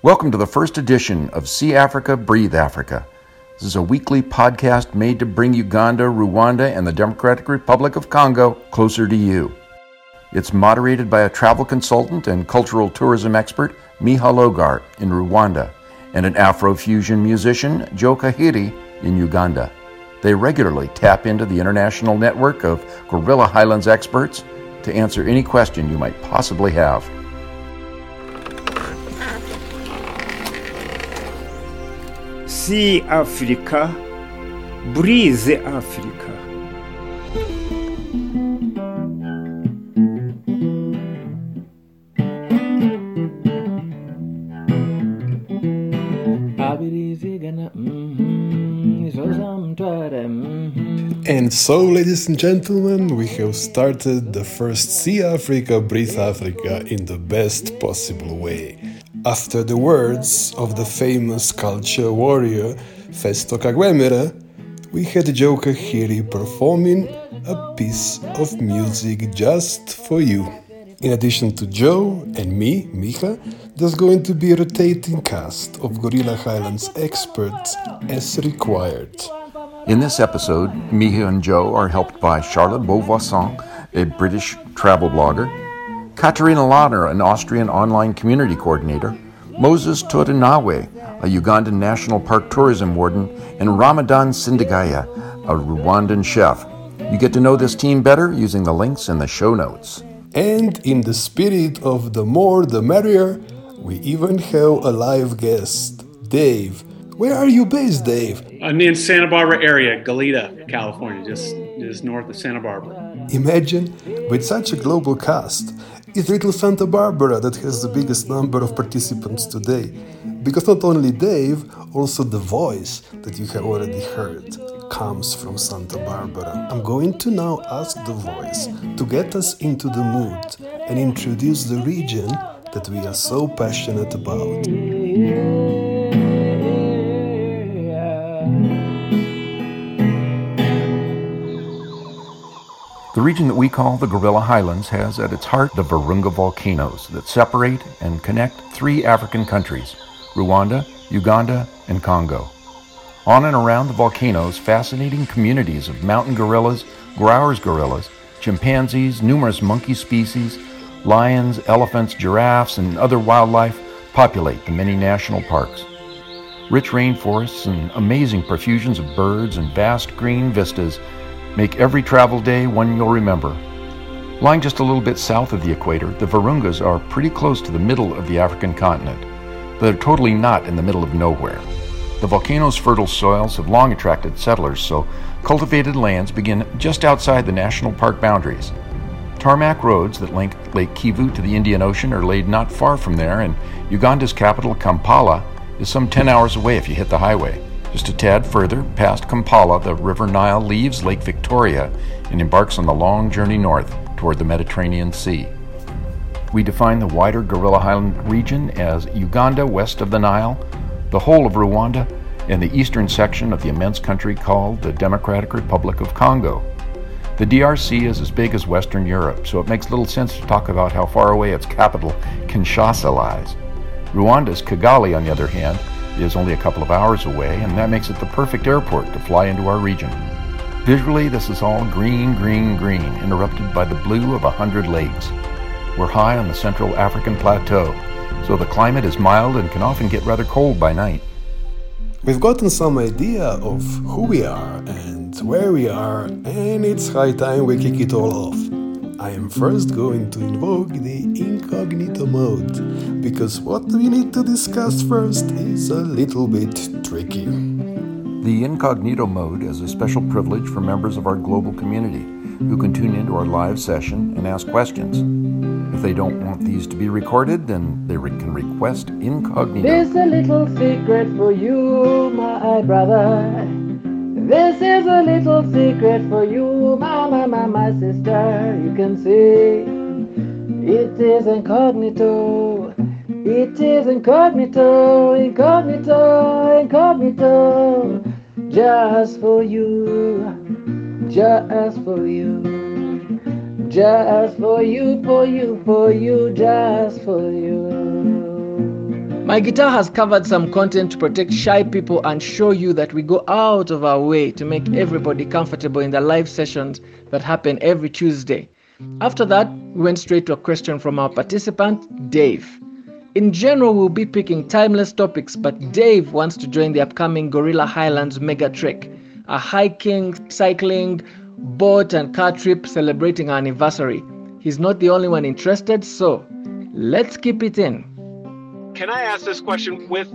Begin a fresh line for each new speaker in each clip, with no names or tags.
Welcome to the first edition of See Africa, Breathe Africa. This is a weekly podcast made to bring Uganda, Rwanda, and the Democratic Republic of Congo closer to you. It's moderated by a travel consultant and cultural tourism expert, Miha Logar, in Rwanda, and an Afrofusion musician, Joe Kahiri, in Uganda. They regularly tap into the international network of Gorilla Highlands experts to answer any question you might possibly have.
See Africa, breathe Africa.
And so, ladies and gentlemen, we have started the first See Africa, Breathe Africa in the best possible way. After the words of the famous culture warrior Festo Karwemera, we had Joe Kahiri performing a piece of music just for you. In addition to Joe and me, Miha, there's going to be a rotating cast of Gorilla Highlands experts as required.
In this episode, Miha and Joe are helped by Charlotte Beauvoisin, a British travel blogger, Katerina Lahner, an Austrian online community coordinator, Moses Totinawe, a Ugandan National Park tourism warden, and Ramadan Sindagaya, a Rwandan chef. You get to know this team better using the links in the show notes.
And in the spirit of the more the merrier, we even have a live guest, Dave. Where are you based, Dave?
I'm in Santa Barbara area, Goleta, California, just just north of Santa Barbara.
Imagine, with such a global cast, it's little Santa Barbara that has the biggest number of participants today. Because not only Dave, also the voice that you have already heard comes from Santa Barbara. I'm going to now ask the voice to get us into the mood and introduce the region that we are so passionate about.
The region that we call the Gorilla Highlands has at its heart the Virunga volcanoes that separate and connect three African countries Rwanda, Uganda, and Congo. On and around the volcanoes, fascinating communities of mountain gorillas, Grauer's gorillas, chimpanzees, numerous monkey species, lions, elephants, giraffes, and other wildlife populate the many national parks. Rich rainforests and amazing profusions of birds and vast green vistas make every travel day one you'll remember. Lying just a little bit south of the equator, the Virungas are pretty close to the middle of the African continent, but they're totally not in the middle of nowhere. The volcano's fertile soils have long attracted settlers, so cultivated lands begin just outside the national park boundaries. Tarmac roads that link Lake Kivu to the Indian Ocean are laid not far from there, and Uganda's capital, Kampala, is some 10 hours away if you hit the highway. Just a tad further, past Kampala, the River Nile leaves Lake Victoria and embarks on the long journey north toward the Mediterranean Sea. We define the wider Gorilla Highland region as Uganda west of the Nile, the whole of Rwanda, and the eastern section of the immense country called the Democratic Republic of Congo. The DRC is as big as Western Europe, so it makes little sense to talk about how far away its capital, Kinshasa, lies. Rwanda's Kigali, on the other hand, is only a couple of hours away, and that makes it the perfect airport to fly into our region. Visually, this is all green, green, green, interrupted by the blue of a hundred lakes. We're high on the Central African Plateau, so the climate is mild and can often get rather cold by night.
We've gotten some idea of who we are and where we are, and it's high time we kick it all off. I am first going to invoke the incognito mode, because what we need to discuss first is a little bit tricky.
The incognito mode is a special privilege for members of our global community who can tune into our live session and ask questions. If they don't want these to be recorded, then they re- can request incognito.
There's a little secret for you, my brother. This is a little secret for you, my, my, my, my sister. You can see it is incognito. It is incognito, incognito, incognito. Just for you, just for you. Just for you, for you, for you, just for you. My guitar has covered some content to protect shy people and show you that we go out of our way to make everybody comfortable in the live sessions that happen every Tuesday. After that, we went straight to a question from our participant, Dave. In general, we'll be picking timeless topics, but Dave wants to join the upcoming Gorilla Highlands Mega Trek, a hiking, cycling, boat, and car trip celebrating our anniversary. He's not the only one interested, so let's keep it in.
Can I ask this question with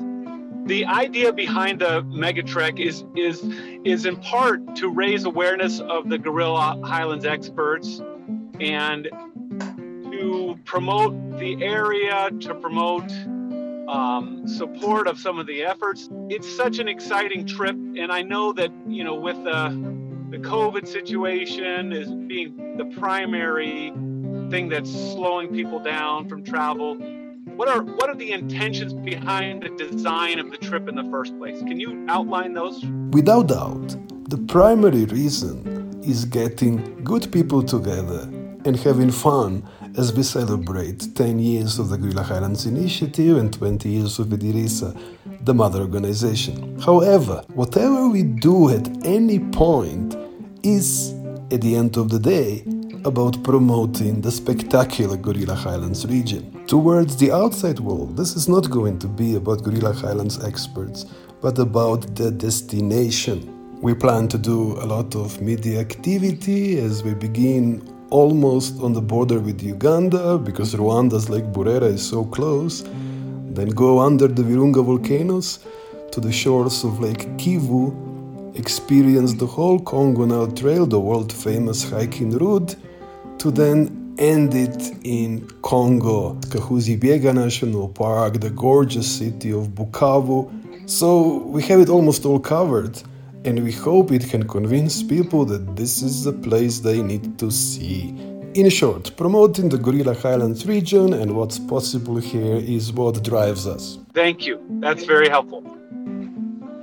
the idea behind the mega trek is is is in part to raise awareness of the gorilla highlands experts and to promote the area, to promote um, support of some of the efforts. It's such an exciting trip, and I know that you know with the the COVID situation is being the primary thing that's slowing people down from travel. What are what are the intentions behind the design of the trip in the first place? Can you outline those?
Without doubt, the primary reason is getting good people together and having fun as we celebrate 10 years of the Gorilla Highlands Initiative and 20 years of Edirisa, the mother organization. However, whatever we do at any point is, at the end of the day, about promoting the spectacular Gorilla Highlands region. Towards the outside world, this is not going to be about Gorilla Highlands experts, but about the destination. We plan to do a lot of media activity as we begin almost on the border with Uganda because Rwanda's Lake Burera is so close, then go under the Virunga volcanoes to the shores of Lake Kivu, experience the whole Congo Nile Trail, the world famous hiking route, to then end it in Congo, Kahuzi Biega National Park, the gorgeous city of Bukavu. So we have it almost all covered and we hope it can convince people that this is the place they need to see. In short, promoting the Gorilla Highlands region and what's possible here is what drives us.
Thank you. That's very helpful.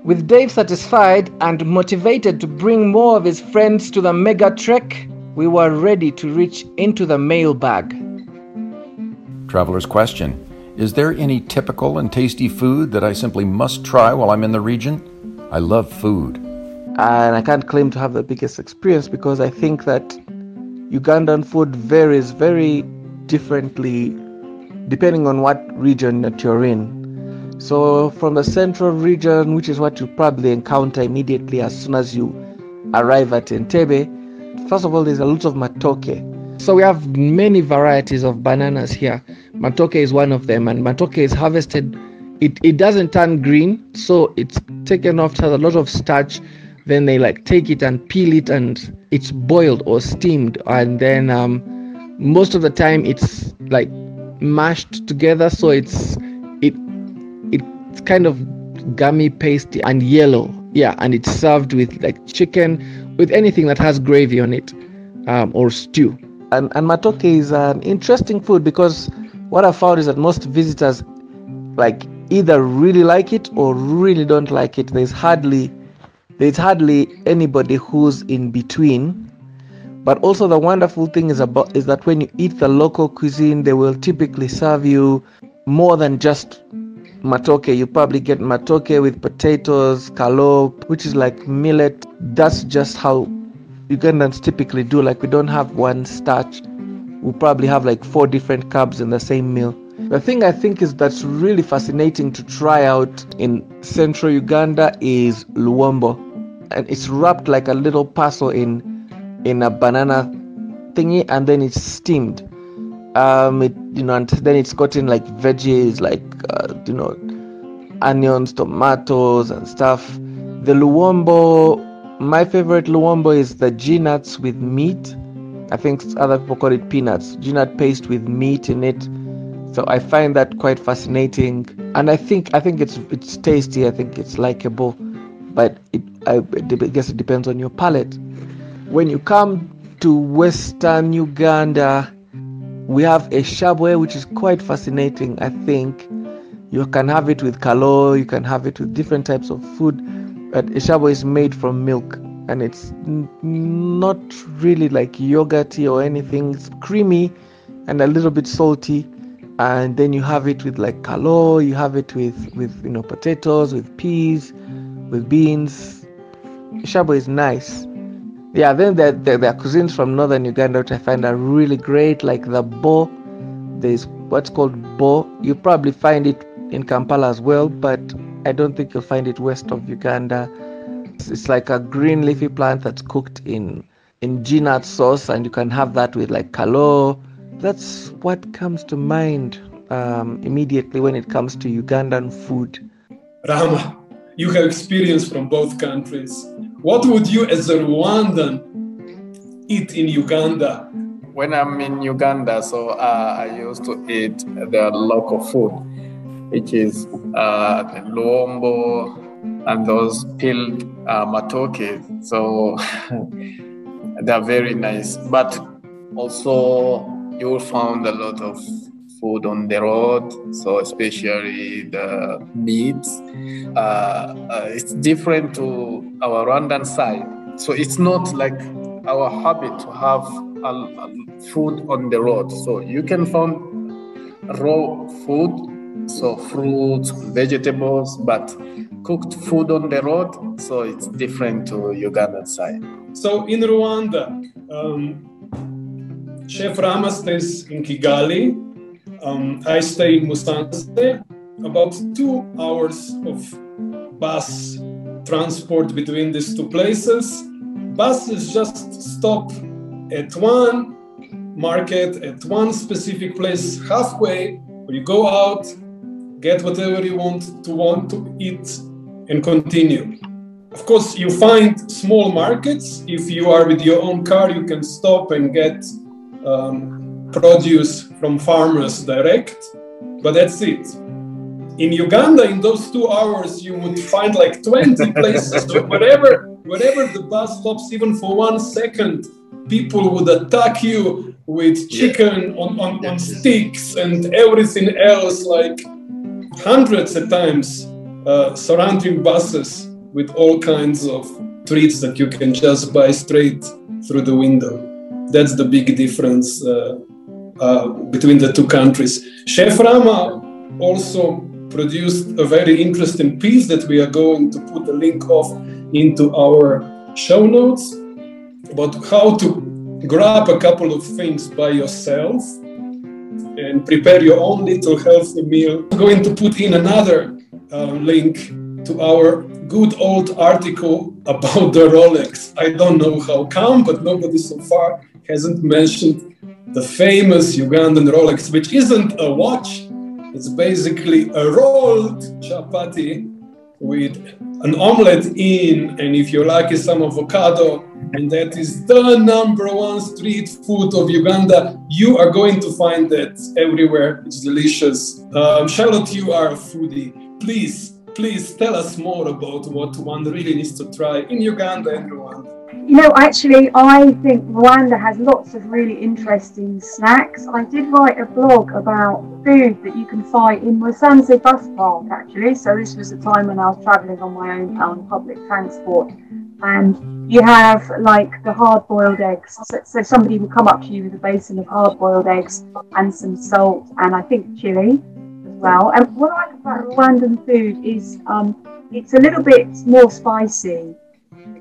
With Dave satisfied and motivated to bring more of his friends to the mega trek, we were ready to reach into the mailbag.
Traveler's question Is there any typical and tasty food that I simply must try while I'm in the region? I love food
and I can't claim to have the biggest experience because I think that Ugandan food varies very differently depending on what region that you're in. So, from the central region, which is what you probably encounter immediately as soon as you arrive at Entebbe, first of all, there's a lot of matoke. So, we have many varieties of bananas here. Matoke is one of them, and matoke is harvested. It, it doesn't turn green, so it's taken off, has a lot of starch then they like take it and peel it and it's boiled or steamed and then um, most of the time it's like mashed together so it's it it's kind of gummy pasty and yellow yeah and it's served with like chicken with anything that has gravy on it um, or stew and, and matoke is an interesting food because what i found is that most visitors like either really like it or really don't like it there's hardly there's hardly anybody who's in between. But also the wonderful thing is about is that when you eat the local cuisine, they will typically serve you more than just matoke. You probably get matoke with potatoes, kalo, which is like millet. That's just how Ugandans typically do. Like we don't have one starch. We probably have like four different carbs in the same meal. The thing I think is that's really fascinating to try out in central Uganda is luwombo and it's wrapped like a little parcel in in a banana thingy and then it's steamed um it you know and then it's gotten like veggies like uh, you know onions tomatoes and stuff. The luwombo my favorite luwombo is the g-nuts with meat. I think other people call it peanuts g-nut paste with meat in it. So i find that quite fascinating. And i think i think it's it's tasty i think it's likable. But it, I, I guess it depends on your palate. When you come to Western Uganda, we have eshabwe, which is quite fascinating. I think you can have it with kalo, you can have it with different types of food, but eshabwe is made from milk and it's n- not really like yogurty or anything. It's creamy and a little bit salty. and then you have it with like kalo, you have it with with you know potatoes, with peas, with beans. Shabo is nice. Yeah, then there, there, there are cuisines from northern Uganda which I find are really great, like the bo. There's what's called bo. You probably find it in Kampala as well, but I don't think you'll find it west of Uganda. It's like a green leafy plant that's cooked in in g-nut sauce, and you can have that with like kalo. That's what comes to mind um, immediately when it comes to Ugandan food.
Rama, you have experience from both countries. What would you, as a Rwandan, eat in Uganda?
When I'm in Uganda, so uh, I used to eat the local food, which is uh, the luwombo and those peeled uh, matoke. So they're very nice. But also, you will find a lot of food on the road, so especially the meats. Uh, uh, it's different to our Rwandan side. So it's not like our habit to have food on the road. So you can find raw food, so fruits, vegetables, but cooked food on the road. So it's different to Ugandan side.
So in Rwanda, um, Chef Rama stays in Kigali. Um, I stay in Musanze. About two hours of bus transport between these two places. Buses just stop at one market, at one specific place, halfway, where you go out, get whatever you want to want to eat, and continue. Of course, you find small markets. If you are with your own car, you can stop and get um, produce from farmers direct, but that's it. In Uganda, in those two hours, you would find like 20 places. whatever, wherever the bus stops, even for one second, people would attack you with chicken on, on, on sticks and everything else, like hundreds of times, uh, surrounding buses with all kinds of treats that you can just buy straight through the window. That's the big difference uh, uh, between the two countries. Chef Rama also produced a very interesting piece that we are going to put a link of into our show notes about how to grab a couple of things by yourself and prepare your own little healthy meal. I'm going to put in another uh, link to our good old article about the Rolex. I don't know how come, but nobody so far hasn't mentioned the famous Ugandan Rolex, which isn't a watch, it's basically a rolled chapati with an omelette in, and if you like, some avocado. And that is the number one street food of Uganda. You are going to find that everywhere. It's delicious. Um, Charlotte, you are a foodie. Please, please tell us more about what one really needs to try in Uganda and Rwanda.
You know, actually, I think Rwanda has lots of really interesting snacks. I did write a blog about food that you can find in Musanze bus park, actually. So, this was a time when I was travelling on my own on public transport. And you have like the hard boiled eggs. So, so, somebody will come up to you with a basin of hard boiled eggs and some salt and I think chili as well. And what I like about Rwandan food is um, it's a little bit more spicy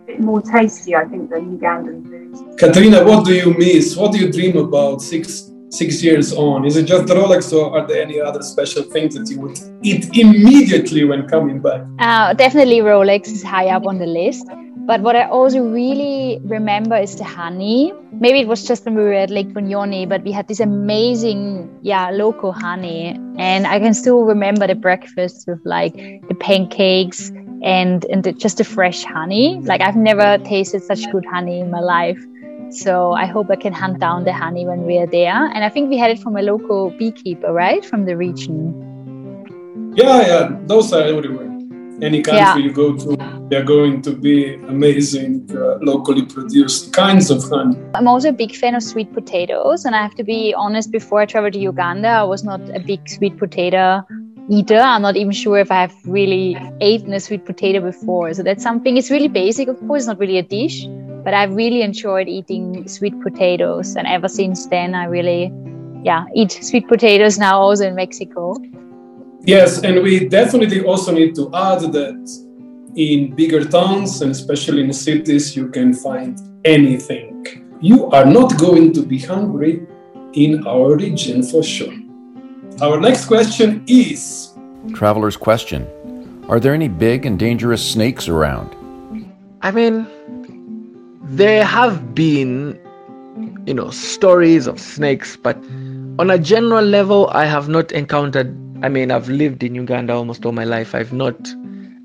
bit more tasty, I think, than Ugandan food.
Katrina, what do you miss? What do you dream about six six years on? Is it just the Rolex, or are there any other special things that you would eat immediately when coming back?
Uh, definitely, Rolex is high up on the list. But what I also really remember is the honey. Maybe it was just when we were at Lake Bunyonyi, but we had this amazing, yeah, local honey. And I can still remember the breakfast with like the pancakes and and just the fresh honey. Like I've never tasted such good honey in my life. So I hope I can hunt down the honey when we are there. And I think we had it from a local beekeeper, right, from the region.
Yeah, yeah, those are everywhere. Any country yeah. you go to, they're going to be amazing, uh, locally produced kinds of honey.
I'm also a big fan of sweet potatoes, and I have to be honest. Before I traveled to Uganda, I was not a big sweet potato eater. I'm not even sure if I have really eaten a sweet potato before. So that's something, it's really basic, of course, not really a dish, but I've really enjoyed eating sweet potatoes. And ever since then, I really yeah eat sweet potatoes now also in Mexico.
Yes, and we definitely also need to add that in bigger towns and especially in cities, you can find anything. You are not going to be hungry in our region for sure. Our next question is
Traveler's question Are there any big and dangerous snakes around?
I mean, there have been, you know, stories of snakes, but on a general level, I have not encountered. I mean, I've lived in Uganda almost all my life. I've not,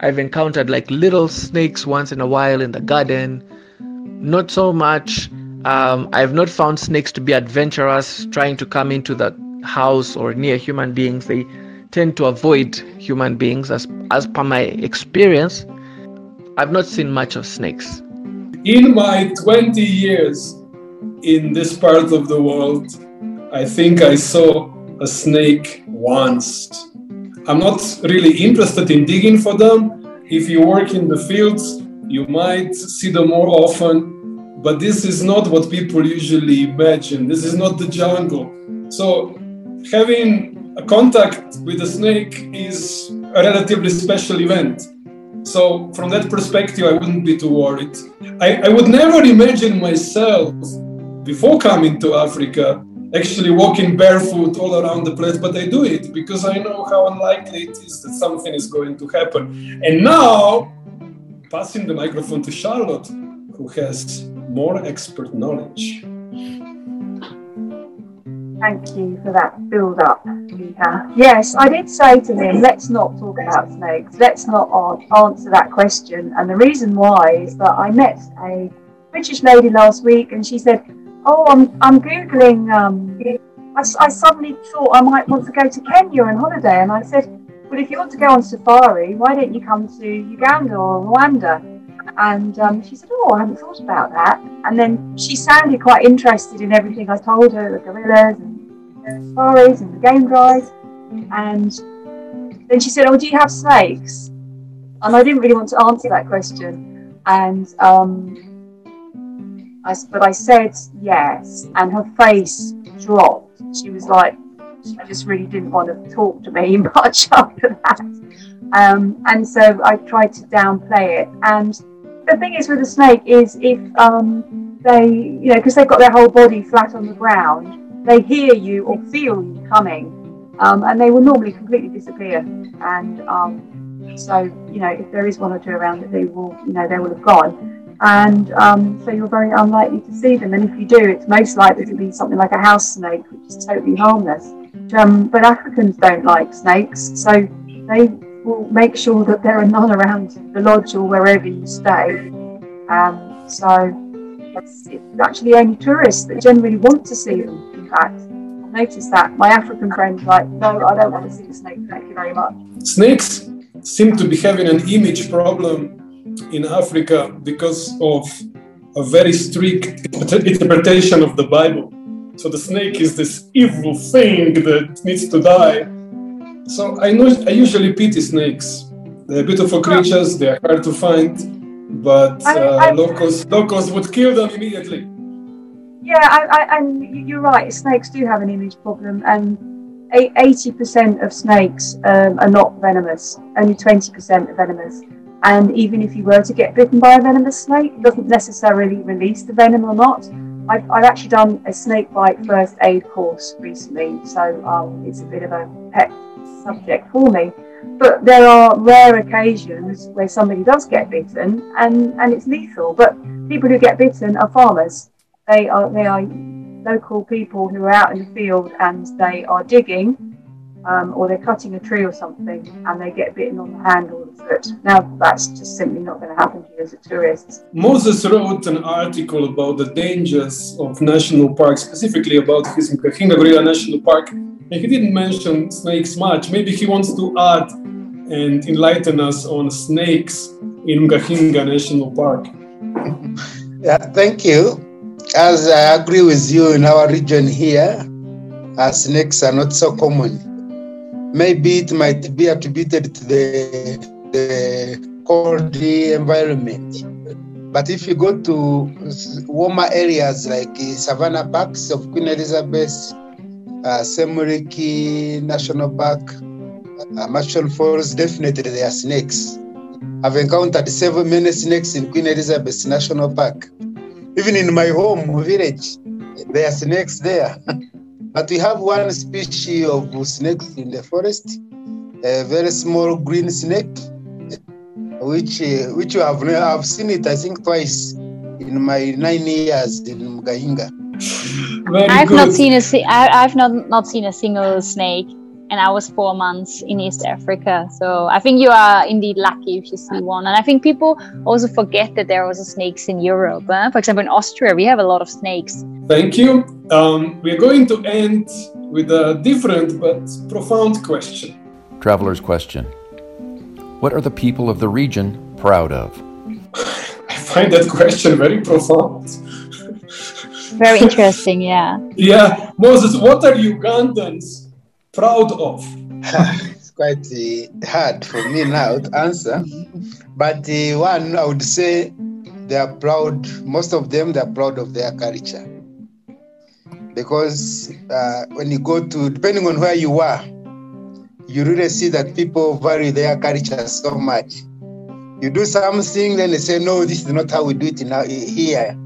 I've encountered like little snakes once in a while in the garden, not so much. Um, I've not found snakes to be adventurous, trying to come into the house or near human beings. They tend to avoid human beings, as as per my experience. I've not seen much of snakes.
in my 20 years in this part of the world, I think I saw a snake once. I'm not really interested in digging for them. If you work in the fields, you might see them more often, but this is not what people usually imagine. This is not the jungle. So, having a contact with a snake is a relatively special event. So, from that perspective, I wouldn't be too worried. I, I would never imagine myself before coming to Africa actually walking barefoot all around the place, but I do it because I know how unlikely it is that something is going to happen. And now, passing the microphone to Charlotte, who has more expert knowledge.
Thank you for that build up, Miha. Yes, I did say to him, let's not talk about snakes. Let's not answer that question. And the reason why is that I met a British lady last week and she said, Oh, I'm, I'm Googling. Um, I, I suddenly thought I might want to go to Kenya on holiday. And I said, Well, if you want to go on safari, why don't you come to Uganda or Rwanda? And um, she said, Oh, I haven't thought about that. And then she sounded quite interested in everything I told her the gorillas and the safaris and the game drives. And then she said, Oh, do you have snakes? And I didn't really want to answer that question. And um, I, but I said yes, and her face dropped. She was like, she just really didn't want to talk to me much after that. Um, and so I tried to downplay it. And the thing is with a snake is if um, they, you know, because they've got their whole body flat on the ground, they hear you or feel you coming, um, and they will normally completely disappear. And um, so, you know, if there is one or two around, they will, you know, they will have gone and um, so you're very unlikely to see them. And if you do, it's most likely to be something like a house snake, which is totally harmless. Um, but Africans don't like snakes, so they will make sure that there are none around the lodge or wherever you stay. Um, so it's, it's actually only tourists that generally want to see them. In fact, I've noticed that my African friends are like, no, I don't want to see a snake. Thank you very much.
Snakes seem to be having an image problem in Africa because of a very strict interpretation of the Bible. So the snake is this evil thing that needs to die. So I know I usually pity snakes. They're beautiful creatures. They're hard to find, but uh, locals locals would kill them immediately.
Yeah, I, I, and you're right. Snakes do have an image problem, and eighty percent of snakes um, are not venomous. Only twenty percent are venomous. And even if you were to get bitten by a venomous snake, it doesn't necessarily release the venom or not. I've, I've actually done a snake bite first aid course recently, so um, it's a bit of a pet subject for me. But there are rare occasions where somebody does get bitten, and, and it's lethal. But people who get bitten are farmers they are they are local people who are out in the field and they are digging um, or they're cutting a tree or something and they get bitten on the hand or the foot. Now that's just simply not going to happen to you as a tourist.
Moses wrote an article about the dangers of national parks, specifically about his Mgahinga Gorilla National Park, and he didn't mention snakes much. Maybe he wants to add and enlighten us on snakes in Mgahinga National Park.
Yeah, thank you. As I agree with you in our region here, uh, snakes are not so common. Maybe it might be attributed to the, the cold environment. But if you go to warmer areas like Savannah Parks of Queen Elizabeth, uh, Semuliki National Park, uh, Murchison Falls, definitely there are snakes. I've encountered several many snakes in Queen Elizabeth National Park. Even in my home village, there are snakes there. but we have one species of snakes in the forest, a very small green snake, which uh, which you have I've seen it I think twice in my nine years in
Mgahinga.
I've
good.
not seen a si- I, I've not not seen a single snake, and I was four months in East Africa. So I think you are indeed lucky if you see one. And I think people also forget that there are also snakes in Europe. eh? For example, in Austria, we have a lot of snakes.
Thank you. Um, we're going to end with a different but profound question.
Traveler's question What are the people of the region proud of?
I find that question very profound.
Very interesting, yeah.
Yeah, Moses, what are Ugandans proud of?
it's quite uh, hard for me now to answer. But uh, one, I would say they are proud, most of them, they are proud of their culture. Because uh, when you go to, depending on where you are, you really see that people value their culture so much. You do something, then they say, no, this is not how we do it now here.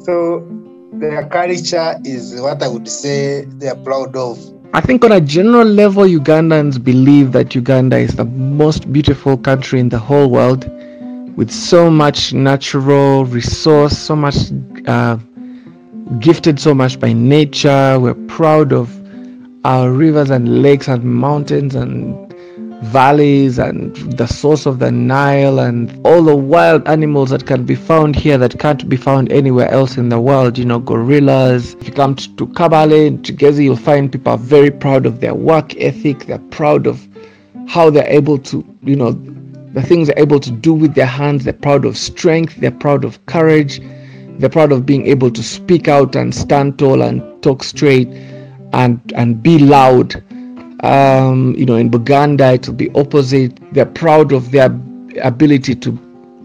So their culture is what I would say they are proud of.
I think on a general level, Ugandans believe that Uganda is the most beautiful country in the whole world, with so much natural resource, so much uh, gifted so much by nature. We're proud of our rivers and lakes and mountains and valleys and the source of the Nile and all the wild animals that can be found here that can't be found anywhere else in the world. You know, gorillas. If you come to, Kabale, to Gezi, you'll find people are very proud of their work ethic. They're proud of how they're able to, you know, the things they're able to do with their hands. They're proud of strength. They're proud of courage. They're proud of being able to speak out and stand tall and talk straight and and be loud. Um, you know, in Buganda, it will be opposite. They're proud of their ability to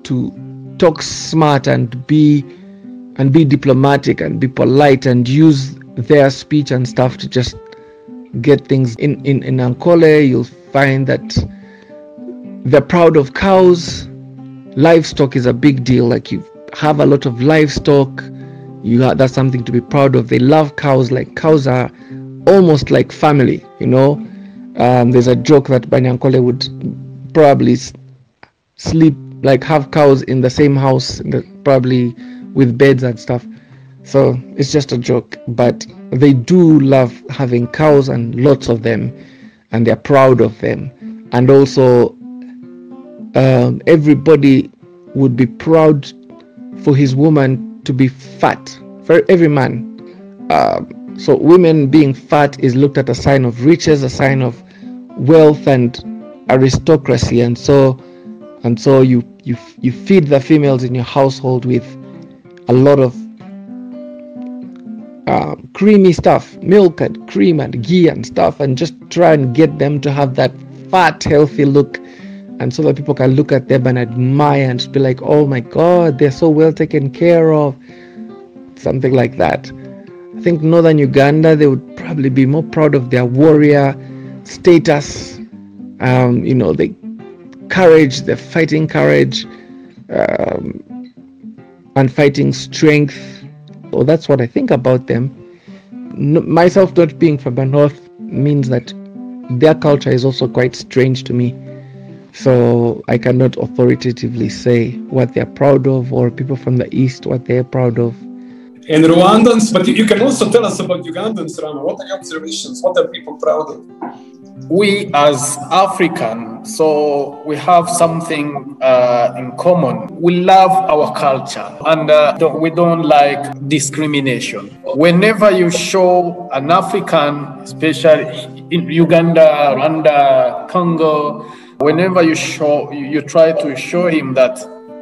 to talk smart and be and be diplomatic and be polite and use their speech and stuff to just get things in in in Ankole. You'll find that they're proud of cows. Livestock is a big deal. Like you have a lot of livestock. You have, that's something to be proud of. They love cows. Like cows are almost like family. You know, um, there's a joke that Banyankole would probably s- sleep like have cows in the same house, the- probably with beds and stuff. So it's just a joke, but they do love having cows and lots of them, and they're proud of them. And also, um, everybody would be proud for his woman to be fat. For every man, um, so women being fat is looked at a sign of riches, a sign of wealth and aristocracy, and so and so you you you feed the females in your household with a lot of um, creamy stuff, milk and cream and ghee and stuff, and just try and get them to have that fat, healthy look, and so that people can look at them and admire and be like, "Oh my God, they're so well taken care of," something like that. I think northern Uganda they would probably be more proud of their warrior status. Um, you know, the courage, the fighting courage, um, and fighting strength. So that's what I think about them. N- myself not being from the north means that their culture is also quite strange to me. So I cannot authoritatively say what they're proud of, or people from the east what they're proud of.
And Rwandans, but you- can also tell us about Ugandans, Rama. What are your observations? What are people proud of?
we as African, so we have something uh, in common. We love our culture and uh, we don't like discrimination. Whenever you show an African, especially in Uganda, Rwanda, Congo, whenever you show, you, you try to show him that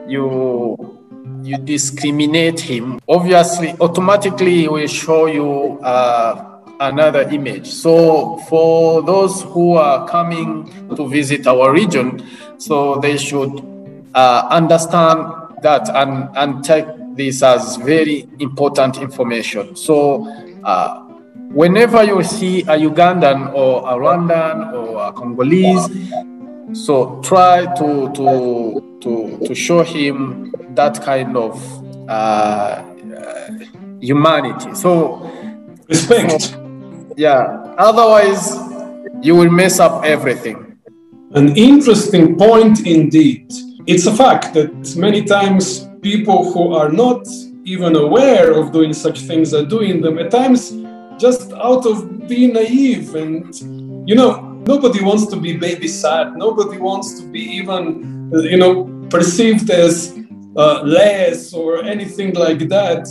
you you discriminate him, obviously, automatically he will show you uh, another image. So for those who are coming to visit our region, so they should uh, understand that and, and take this as very important information. So uh, whenever you see a Ugandan or a Rwandan or a Congolese, so try to to to to show him that kind of uh, uh, humanity. So
respect.
So, yeah. Otherwise, you will mess up everything.
An interesting point indeed. It's a fact that many times people who are not even aware of doing such things are doing them at times just out of being naive and you know nobody wants to be babysat nobody wants to be even you know perceived as uh, less or anything like that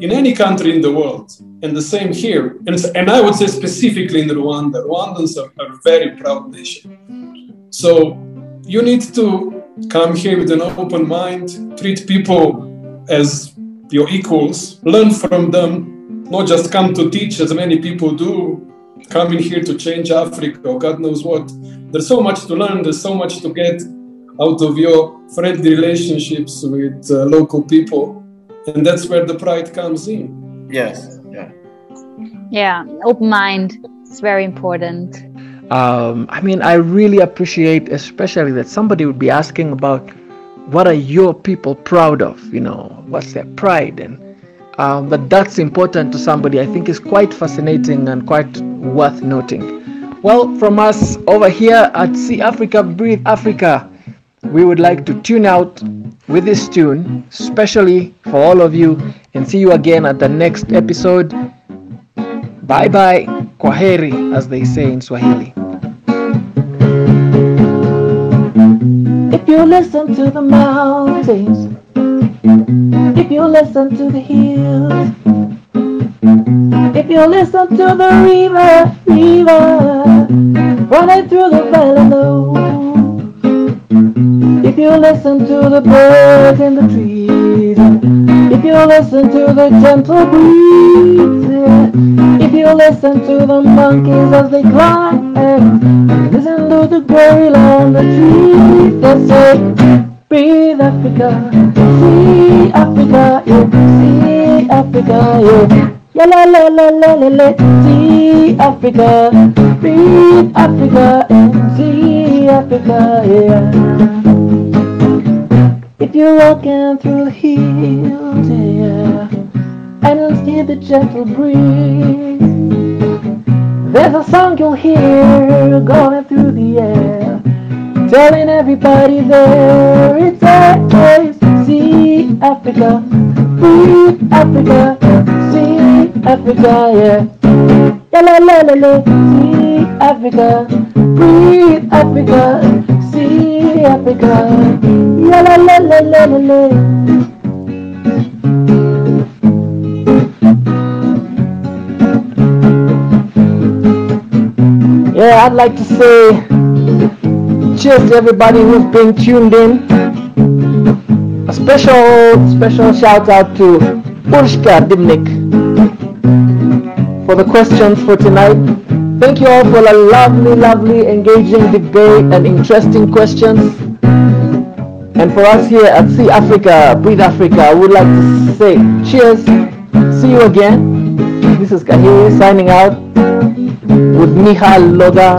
in any country in the world. And the same here. And, and I would say specifically in Rwanda, Rwandans are, are a very proud nation. So you need to come here with an open mind, treat people as your equals, learn from them, not just come to teach as many people do, coming here to change Africa or God knows what. There's so much to learn, there's so much to get out of your friendly relationships with uh, local people. And that's where the pride comes in.
Yes, yeah.
Yeah, open mind. It's very important.
Um, I mean, I really appreciate, especially that somebody would be asking about what are your people proud of? You know, what's their pride? And um, that that's important to somebody. I think is quite fascinating and quite worth noting. Well, from us over here at See Africa, Breathe Africa, we would like to tune out with this tune, especially for all of you, and see you again at the next episode. Bye bye, kwaheri, as they say in Swahili.
If you listen to the mountains, if you listen to the hills, if you listen to the river, river running through the valley you listen to the birds in the trees, if you listen to the gentle breeze, if you listen to the monkeys as they climb, listen to the girl on the tree that say, breathe Africa, see Africa, yeah, see Africa, yeah. Yeah, la la la la la la, see Africa, breathe Africa, and see Africa, yeah. You're walking through the hills, yeah, and you'll hear the gentle breeze, there's a song you'll hear going through the air, telling everybody there it's always see Africa, breathe Africa, see Africa, yeah. Yeah, la la la la, see Africa, breathe Africa, Yeah, la la la la la la. Yeah, I'd like to say cheers to everybody who's been tuned in. A special, special shout out to Urshka Dimnik for the questions for tonight. Thank you all for a lovely, lovely, engaging debate and interesting questions. And for us here at See Africa, Breathe Africa, I would like to say cheers. See you again. This is Kahiri signing out with Miha Logar.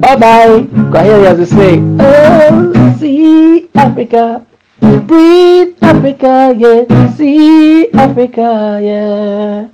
Bye bye. Kwaheri as we say, oh, see Africa. Breathe Africa, yeah. See Africa, yeah.